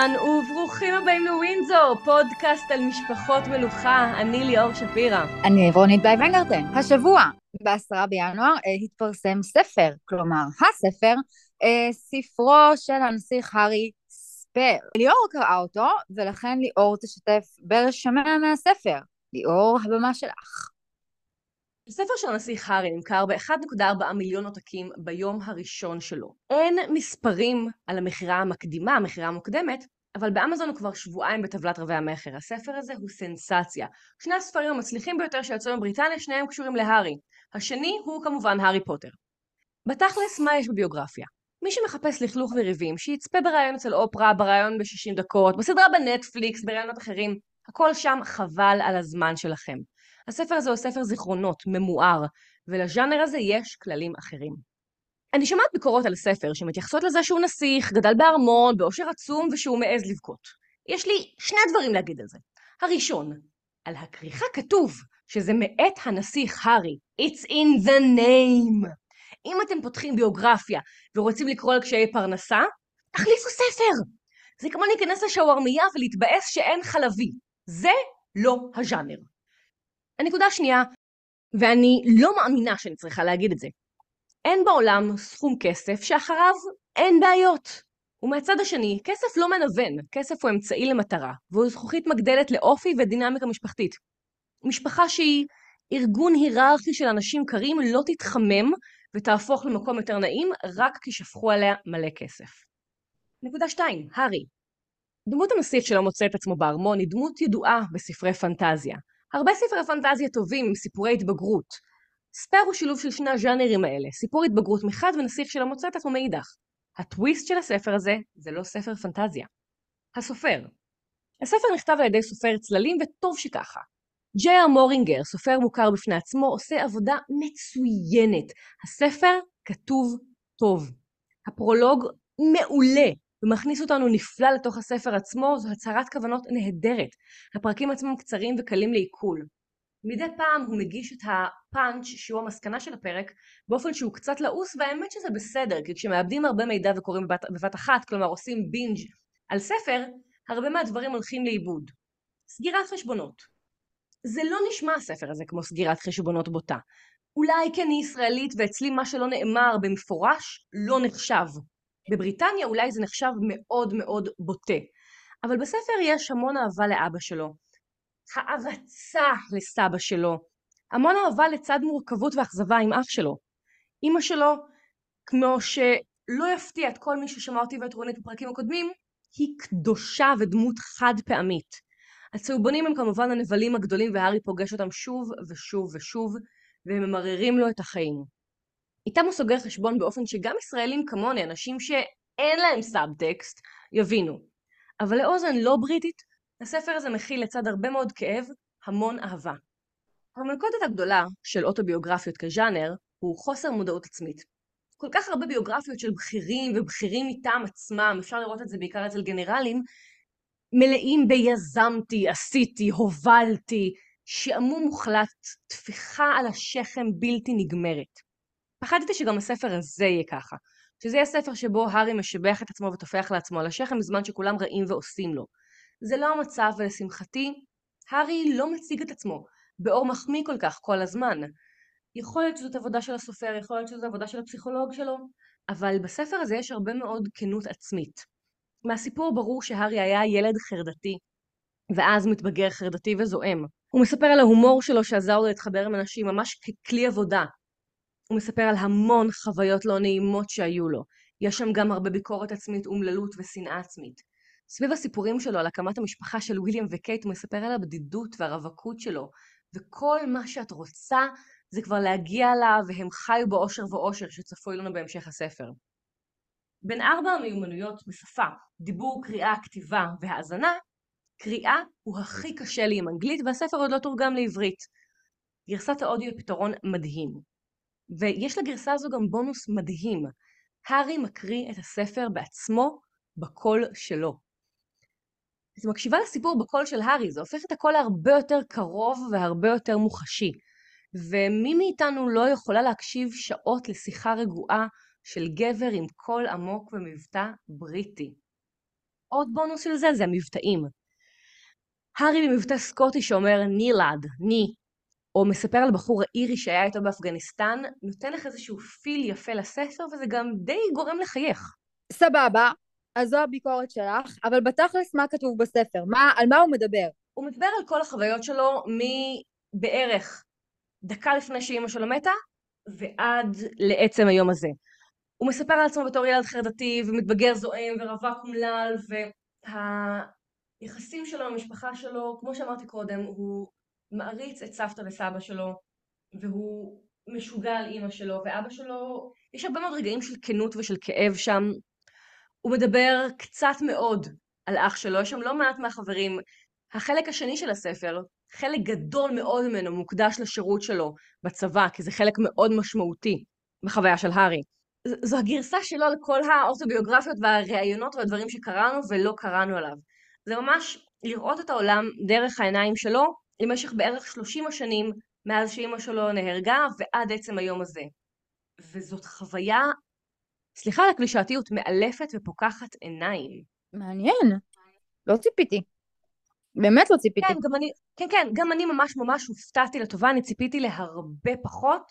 אהלן וברוכים הבאים לווינזור, פודקאסט על משפחות מלוכה, אני ליאור שפירא. אני רונית ביי ונגרטן. השבוע, ב-10 בינואר, אה, התפרסם ספר, כלומר, הספר, אה, ספרו של הנסיך הארי Spare. ליאור קראה אותו, ולכן ליאור תשתף ברשמיה מהספר. ליאור, הבמה שלך. הספר של הנסיך הארי נמכר ב-1.4 מיליון עותקים ביום הראשון שלו. אין מספרים על המכירה המקדימה, המכירה המוקדמת, אבל באמזון הוא כבר שבועיים בטבלת רבי המכר. הספר הזה הוא סנסציה. שני הספרים המצליחים ביותר שיצאו מבריטניה, שניהם קשורים להארי. השני הוא כמובן הארי פוטר. בתכלס, מה יש בביוגרפיה? מי שמחפש לכלוך וריבים, שיצפה בריאיון אצל אופרה, בריאיון ב-60 דקות, בסדרה בנטפליקס, בריאיונות אחרים, הכל שם חבל על הזמן שלכם. הספר הזה הוא ספר זיכרונות, ממואר, ולז'אנר הזה יש כללים אחרים. אני שומעת ביקורות על הספר שמתייחסות לזה שהוא נסיך, גדל בארמון, באושר עצום ושהוא מעז לבכות. יש לי שני דברים להגיד על זה. הראשון, על הכריכה כתוב שזה מאת הנסיך הארי. It's in the name. אם אתם פותחים ביוגרפיה ורוצים לקרוא על קשיי פרנסה, תחליפו ספר. זה כמו להיכנס לשווארמיה ולהתבאס שאין חלבי. זה לא הז'אנר. הנקודה השנייה, ואני לא מאמינה שאני צריכה להגיד את זה, אין בעולם סכום כסף שאחריו אין בעיות. ומהצד השני, כסף לא מנוון, כסף הוא אמצעי למטרה, והוא זכוכית מגדלת לאופי ודינמיקה משפחתית. משפחה שהיא ארגון היררכי של אנשים קרים לא תתחמם ותהפוך למקום יותר נעים רק כי שפכו עליה מלא כסף. נקודה 2, הארי. דמות הנסיך שלא מוצא את עצמו בארמון היא דמות ידועה בספרי פנטזיה. הרבה ספרי פנטזיה טובים עם סיפורי התבגרות. Spare הוא שילוב של שני הז'אנרים האלה, סיפור התבגרות מחד ונסיך שלא מוצא את עצמו מאידך. הטוויסט של הספר הזה זה לא ספר פנטזיה. הסופר. הספר נכתב על ידי סופר צללים וטוב שככה. ג'יי אר מורינגר, סופר מוכר בפני עצמו, עושה עבודה מצוינת. הספר כתוב טוב. הפרולוג מעולה, ומכניס אותנו נפלא לתוך הספר עצמו, זו הצהרת כוונות נהדרת. הפרקים עצמם קצרים וקלים לעיכול. מדי פעם הוא מגיש את הפאנץ' שהוא המסקנה של הפרק באופן שהוא קצת לעוס והאמת שזה בסדר כי כשמאבדים הרבה מידע וקוראים בבת, בבת אחת כלומר עושים בינג' על ספר הרבה מהדברים הולכים לאיבוד. סגירת חשבונות זה לא נשמע הספר הזה כמו סגירת חשבונות בוטה. אולי כי אני ישראלית ואצלי מה שלא נאמר במפורש לא נחשב. בבריטניה אולי זה נחשב מאוד מאוד בוטה. אבל בספר יש המון אהבה לאבא שלו, הערצה לסבא שלו, המון אהבה לצד מורכבות ואכזבה עם אח שלו. אימא שלו, כמו שלא יפתיע את כל מי ששמע אותי ואת רונית בפרקים הקודמים, היא קדושה ודמות חד פעמית. הצהובונים הם כמובן הנבלים הגדולים והארי פוגש אותם שוב ושוב ושוב, והם ממררים לו את החיים. איתם הוא סוגר חשבון באופן שגם ישראלים כמוני, אנשים שאין להם סאבטקסט, יבינו. אבל לאוזן לא בריטית, הספר הזה מכיל לצד הרבה מאוד כאב, המון אהבה. המלכודת הגדולה של אוטוביוגרפיות כז'אנר הוא חוסר מודעות עצמית. כל כך הרבה ביוגרפיות של בכירים ובכירים מטעם עצמם, אפשר לראות את זה בעיקר אצל גנרלים, מלאים ביזמתי, עשיתי, הובלתי, שעמום מוחלט, טפיחה על השכם בלתי נגמרת. פחדתי שגם הספר הזה יהיה ככה, שזה יהיה ספר שבו הארי משבח את עצמו וטופח לעצמו על השכם בזמן שכולם רעים ועושים לו. זה לא המצב, ולשמחתי, הארי לא מציג את עצמו באור מחמיא כל כך כל הזמן. יכול להיות שזאת עבודה של הסופר, יכול להיות שזאת עבודה של הפסיכולוג שלו, אבל בספר הזה יש הרבה מאוד כנות עצמית. מהסיפור ברור שהארי היה ילד חרדתי, ואז מתבגר חרדתי וזועם. הוא מספר על ההומור שלו שעזר לו להתחבר עם אנשים ממש ככלי עבודה, הוא מספר על המון חוויות לא נעימות שהיו לו. יש שם גם הרבה ביקורת עצמית, אומללות ושנאה עצמית. סביב הסיפורים שלו על הקמת המשפחה של וויליאם וקייט הוא מספר על הבדידות והרווקות שלו, וכל מה שאת רוצה זה כבר להגיע אליו, והם חיו באושר ואושר שצפוי לנו בהמשך הספר. בין ארבע המיומנויות בשפה, דיבור, קריאה, כתיבה והאזנה, קריאה הוא הכי קשה לי עם אנגלית, והספר עוד לא תורגם לעברית. גרסת האודיו היא פתרון מדהים. ויש לגרסה הזו גם בונוס מדהים. הארי מקריא את הספר בעצמו בקול שלו. אז מקשיבה לסיפור בקול של הארי, זה הופך את הקול להרבה יותר קרוב והרבה יותר מוחשי. ומי מאיתנו לא יכולה להקשיב שעות לשיחה רגועה של גבר עם קול עמוק ומבטא בריטי. עוד בונוס של זה זה המבטאים. הארי במבטא סקוטי שאומר נילד, ני, או מספר על בחור האירי שהיה איתו באפגניסטן, נותן לך איזשהו פיל יפה לספר וזה גם די גורם לחייך. סבבה, אז זו הביקורת שלך, אבל בתכלס מה כתוב בספר? מה, על מה הוא מדבר? הוא מדבר על כל החוויות שלו מבערך דקה לפני שאימא שלו מתה ועד לעצם היום הזה. הוא מספר על עצמו בתור ילד חרדתי ומתבגר זועם ורווק אומלל והיחסים שלו המשפחה שלו, כמו שאמרתי קודם, הוא מעריץ את סבתא וסבא שלו והוא משוגע על אימא שלו ואבא שלו, יש הרבה מאוד רגעים של כנות ושל כאב שם. הוא מדבר קצת מאוד על אח שלו, יש שם לא מעט מהחברים. החלק השני של הספר, חלק גדול מאוד ממנו מוקדש לשירות שלו בצבא, כי זה חלק מאוד משמעותי בחוויה של הארי. זו הגרסה שלו לכל האוטוביוגרפיות והראיונות והדברים שקראנו ולא קראנו עליו. זה ממש לראות את העולם דרך העיניים שלו למשך בערך 30 השנים מאז שאימא שלו נהרגה ועד עצם היום הזה. וזאת חוויה, סליחה על הקלישאתיות, מאלפת ופוקחת עיניים. מעניין. לא ציפיתי. באמת לא ציפיתי. כן, גם אני, כן, כן, גם אני ממש ממש הופתעתי לטובה, אני ציפיתי להרבה פחות,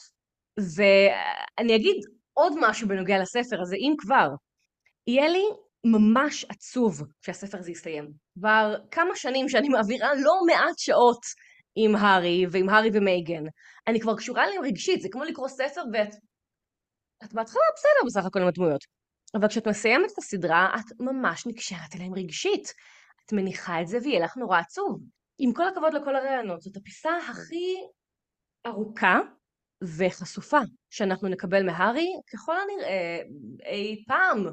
ואני אגיד עוד משהו בנוגע לספר הזה, אם כבר. יהיה לי ממש עצוב כשהספר הזה יסתיים. כבר כמה שנים שאני מעבירה לא מעט שעות עם הארי ועם הארי ומייגן. אני כבר קשורה אליהם רגשית, זה כמו לקרוא ספר ואת... את בהתחלה בסדר בסך הכל עם הדמויות. אבל כשאת מסיימת את הסדרה, את ממש נקשרת אליהם רגשית. את מניחה את זה ויהיה לך נורא עצוב. עם כל הכבוד לכל הרעיונות, זאת הפיסה הכי ארוכה וחשופה שאנחנו נקבל מהארי, ככל הנראה אי פעם,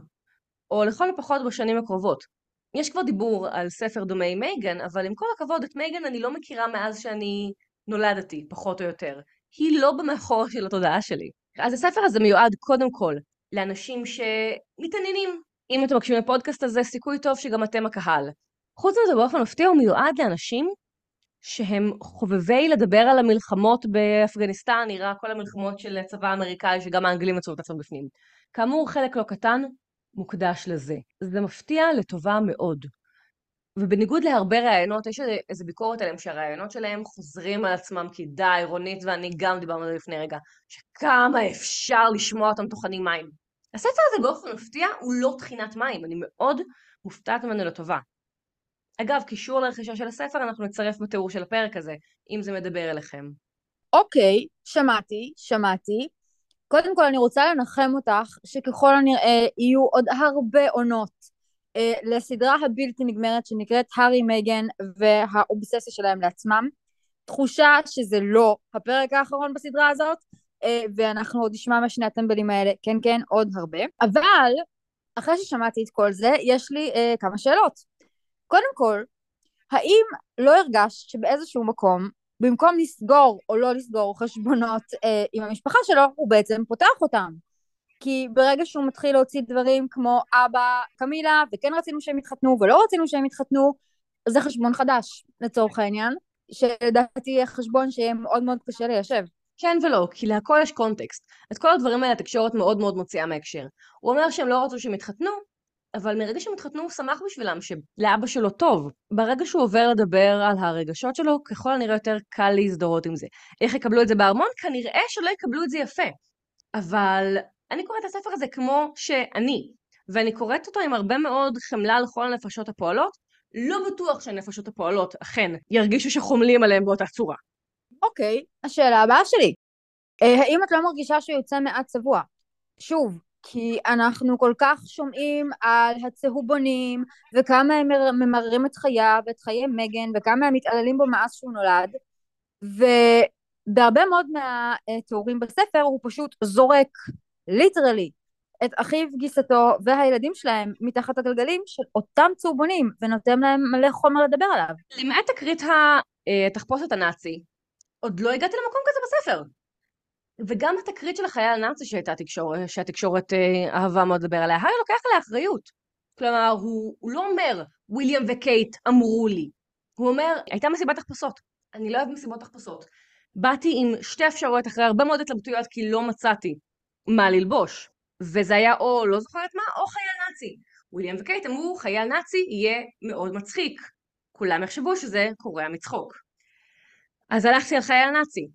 או לכל הפחות בשנים הקרובות. יש כבר דיבור על ספר דומה עם מייגן, אבל עם כל הכבוד, את מייגן אני לא מכירה מאז שאני נולדתי, פחות או יותר. היא לא במאחור של התודעה שלי. אז הספר הזה מיועד קודם כל לאנשים שמתעניינים. אם אתם מקשיבים לפודקאסט הזה, סיכוי טוב שגם אתם הקהל. חוץ מזה, באופן מפתיע הוא מיועד לאנשים שהם חובבי לדבר על המלחמות באפגניסטן, עיראק, כל המלחמות של הצבא האמריקאי, שגם האנגלים מצאו את עצמם בפנים. כאמור, חלק לא קטן מוקדש לזה. זה מפתיע לטובה מאוד. ובניגוד להרבה ראיונות, יש איזו ביקורת עליהם שהראיונות שלהם חוזרים על עצמם כי די, רונית ואני גם דיברנו על זה לפני רגע, שכמה אפשר לשמוע אותם טוחנים מים. הספר הזה באופן מפתיע הוא לא טחינת מים, אני מאוד מופתעת ממנו לטובה. אגב, קישור לרכישה של הספר אנחנו נצרף בתיאור של הפרק הזה, אם זה מדבר אליכם. אוקיי, שמעתי, שמעתי. קודם כל אני רוצה לנחם אותך שככל הנראה יהיו עוד הרבה עונות לסדרה הבלתי נגמרת שנקראת הארי מייגן והאובססיה שלהם לעצמם. תחושה שזה לא הפרק האחרון בסדרה הזאת, אה, ואנחנו עוד נשמע מהשני הטמבלים האלה, כן כן, עוד הרבה. אבל אחרי ששמעתי את כל זה, יש לי אה, כמה שאלות. קודם כל, האם לא הרגשת שבאיזשהו מקום, במקום לסגור או לא לסגור חשבונות אה, עם המשפחה שלו, הוא בעצם פותח אותם? כי ברגע שהוא מתחיל להוציא דברים כמו אבא קמילה, וכן רצינו שהם יתחתנו ולא רצינו שהם יתחתנו, זה חשבון חדש לצורך העניין, שלדעתי יהיה חשבון שיהיה מאוד מאוד קשה ליישב. כן ולא, כי להכל יש קונטקסט. את כל הדברים האלה התקשורת מאוד מאוד מוציאה מהקשר. הוא אומר שהם לא רצו שהם יתחתנו, אבל מרגע שהם התחתנו הוא שמח בשבילם, שלאבא שלו טוב. ברגע שהוא עובר לדבר על הרגשות שלו, ככל הנראה יותר קל להזדהות עם זה. איך יקבלו את זה בארמון? כנראה שלא יקבלו את זה יפה. אבל אני קוראת את הספר הזה כמו שאני, ואני קוראת אותו עם הרבה מאוד חמלה לכל הנפשות הפועלות. לא בטוח שהנפשות הפועלות אכן ירגישו שחומלים עליהם באותה צורה. אוקיי, השאלה הבאה שלי. אה, האם את לא מרגישה שהוא יוצא מעט צבוע? שוב, כי אנחנו כל כך שומעים על הצהובונים וכמה הם ממררים את חייו ואת חיי מגן וכמה הם מתעללים בו מאז שהוא נולד ובהרבה מאוד מהתיאורים בספר הוא פשוט זורק ליטרלי את אחיו גיסתו והילדים שלהם מתחת הגלגלים של אותם צהובונים ונותן להם מלא חומר לדבר עליו. למעט תקרית התחפושת הנאצי עוד לא הגעתי למקום כזה בספר וגם התקרית של החייל הנאצי שהייתה תקשורת, שהתקשורת אה, אהבה מאוד לדבר עליה, הארי לוקח עליה אחריות. כלומר, הוא, הוא לא אומר, וויליאם וקייט אמרו לי. הוא אומר, הייתה מסיבת תחפושות. אני לא אוהב מסיבות תחפושות. באתי עם שתי אפשרויות אחרי הרבה מאוד התלבטויות כי לא מצאתי מה ללבוש. וזה היה או לא זוכרת מה, או חייל נאצי. וויליאם וקייט אמרו חייל נאצי יהיה מאוד מצחיק. כולם יחשבו שזה קורע מצחוק. אז הלכתי על חייל נאצי.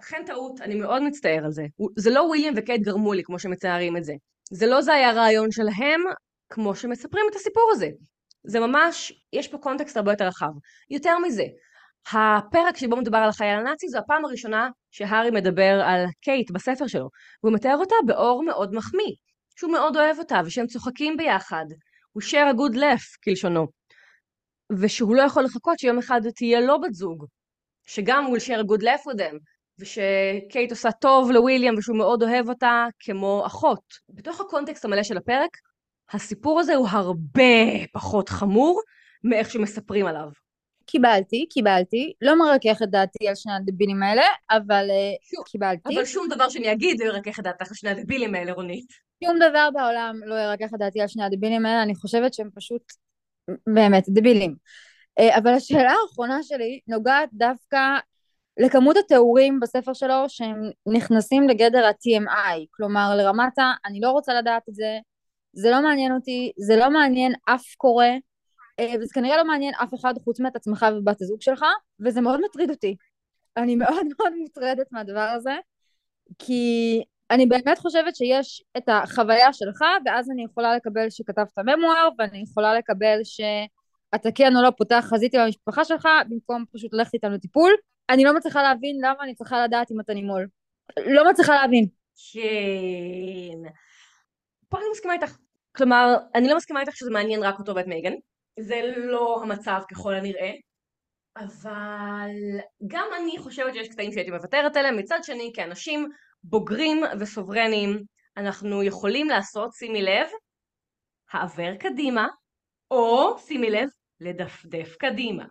אכן טעות, אני מאוד מצטער על זה. זה לא וויליאם וקייט גרמו לי כמו שמציירים את זה. זה לא זה היה רעיון שלהם כמו שמספרים את הסיפור הזה. זה ממש, יש פה קונטקסט הרבה יותר רחב. יותר מזה, הפרק שבו מדובר על החייל הנאצי זו הפעם הראשונה שהארי מדבר על קייט בספר שלו, והוא מתאר אותה באור מאוד מחמיא, שהוא מאוד אוהב אותה ושהם צוחקים ביחד, הוא share a good laugh כלשונו, ושהוא לא יכול לחכות שיום אחד תהיה לו בת זוג, שגם הוא share a good laugh with them, ושקייט עושה טוב לוויליאם ושהוא מאוד אוהב אותה כמו אחות. בתוך הקונטקסט המלא של הפרק, הסיפור הזה הוא הרבה פחות חמור מאיך שמספרים עליו. קיבלתי, קיבלתי, לא מרכך את דעתי על שני הדבילים האלה, אבל אה, שוב, קיבלתי. אבל שום דבר שאני אגיד לא ירכך את דעתך על שני הדבילים האלה, רונית. שום דבר בעולם לא ירכך את דעתי על שני הדבילים האלה, אני חושבת שהם פשוט באמת דבילים. אה, אבל השאלה האחרונה שלי נוגעת דווקא לכמות התיאורים בספר שלו שהם נכנסים לגדר ה-TMI, כלומר לרמת ה... אני לא רוצה לדעת את זה, זה לא מעניין אותי, זה לא מעניין אף קורא, וזה כנראה לא מעניין אף אחד חוץ מאת עצמך ובת הזוג שלך, וזה מאוד מטריד אותי. אני מאוד מאוד מוטרדת מהדבר הזה, כי אני באמת חושבת שיש את החוויה שלך, ואז אני יכולה לקבל שכתבת ממואר, ואני יכולה לקבל שאתה כן או לא פותח חזית עם המשפחה שלך, במקום פשוט ללכת איתם לטיפול. אני לא מצליחה להבין למה אני צריכה לדעת אם אתה נימול. לא מצליחה להבין. כן. פה אני מסכימה איתך. כלומר, אני לא מסכימה איתך שזה מעניין רק אותו ואת מייגן. זה לא המצב ככל הנראה. אבל גם אני חושבת שיש קטעים שהייתי מוותרת עליהם. מצד שני, כאנשים בוגרים וסוברנים, אנחנו יכולים לעשות, שימי לב, העבר קדימה, או, שימי לב, לדפדף קדימה.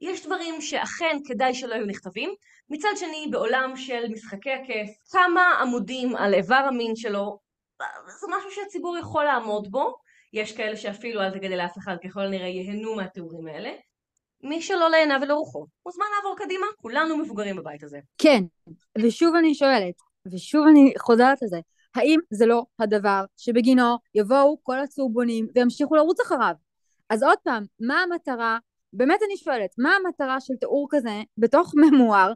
יש דברים שאכן כדאי שלא היו נכתבים, מצד שני בעולם של משחקי הכיף, כמה עמודים על איבר המין שלו, זה משהו שהציבור יכול לעמוד בו, יש כאלה שאפילו אל תגלה לאף אחד ככל הנראה ייהנו מהתיאורים האלה. מי שלא לעיניו ולרוחו, מוזמן לעבור קדימה, כולנו מבוגרים בבית הזה. כן, ושוב אני שואלת, ושוב אני חוזרת לזה, האם זה לא הדבר שבגינו יבואו כל הצהובונים וימשיכו לרוץ אחריו? אז עוד פעם, מה המטרה באמת אני שואלת, מה המטרה של תיאור כזה בתוך ממואר,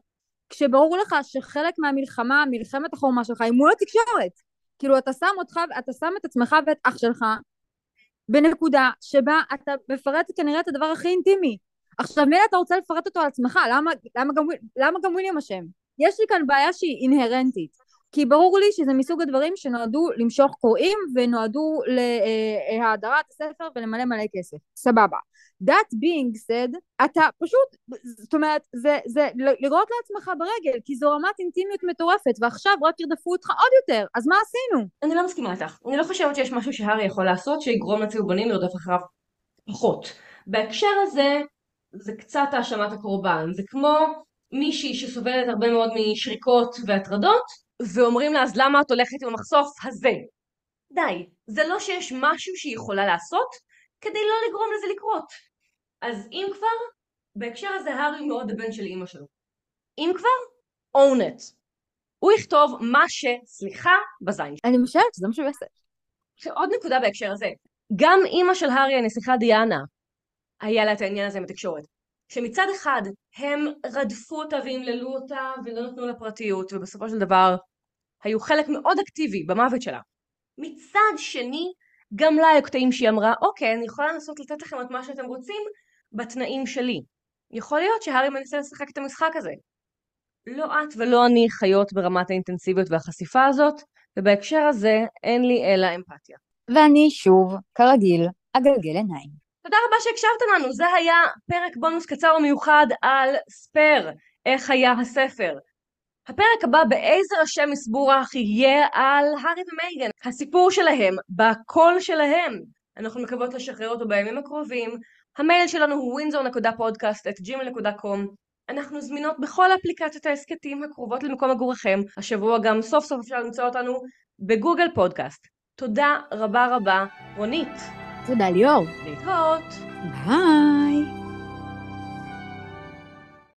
כשברור לך שחלק מהמלחמה, מלחמת החורמה שלך, היא מול התקשורת. כאילו אתה שם אותך, אתה שם את עצמך ואת אח שלך בנקודה שבה אתה מפרט כנראה את הדבר הכי אינטימי. עכשיו מילא אתה רוצה לפרט אותו על עצמך, למה, למה, גם, גם וויליאם אשם? יש לי כאן בעיה שהיא אינהרנטית. כי ברור לי שזה מסוג הדברים שנועדו למשוך קוראים ונועדו להאדרת הספר ולמלא מלא כסף. סבבה. That being said, אתה פשוט, זאת אומרת, זה, זה לראות לעצמך ברגל, כי זו רמת אינטימיות מטורפת, ועכשיו רק ירדפו אותך עוד יותר, אז מה עשינו? אני לא מסכימה איתך. אני לא חושבת שיש משהו שהארי יכול לעשות שיגרום לצהובנים לרדוף אחריו פחות. בהקשר הזה, זה קצת האשמת הקורבן. זה כמו מישהי שסובלת הרבה מאוד משריקות והטרדות, ואומרים לה, אז למה את הולכת עם המחשוף הזה? די. זה לא שיש משהו שהיא יכולה לעשות כדי לא לגרום לזה לקרות. אז אם כבר, בהקשר הזה הארי מאוד הבן של אימא שלו. אם כבר, own it. הוא יכתוב מה ש... סליחה, בזין. אני משערת שזה מה שהוא יעשה. עוד נקודה בהקשר הזה. גם אימא של הארי הנסיכה דיאנה, היה לה את העניין הזה עם התקשורת. שמצד אחד הם רדפו אותה והמללו אותה ולא נתנו לה פרטיות ובסופו של דבר היו חלק מאוד אקטיבי במוות שלה. מצד שני גם לה היו קטעים שהיא אמרה אוקיי אני יכולה לנסות לתת לכם את מה שאתם רוצים בתנאים שלי. יכול להיות שהארי מנסה לשחק את המשחק הזה. לא את ולא אני חיות ברמת האינטנסיביות והחשיפה הזאת ובהקשר הזה אין לי אלא אמפתיה. ואני שוב, כרגיל, אגלגל עיניים. תודה רבה שהקשבתם לנו, זה היה פרק בונוס קצר ומיוחד על ספייר, איך היה הספר. הפרק הבא באיזה ראשי מסבורח יהיה על הארי ומייגן, הסיפור שלהם, בקול שלהם. אנחנו מקוות לשחרר אותו בימים הקרובים. המייל שלנו הוא windsor.podcast@gmail.com אנחנו זמינות בכל אפליקציות ההסכתים הקרובות למקום מגוריכם. השבוע גם סוף סוף אפשר למצוא אותנו בגוגל פודקאסט. תודה רבה רבה, רונית. תודה ליאור. להתראות. ביי.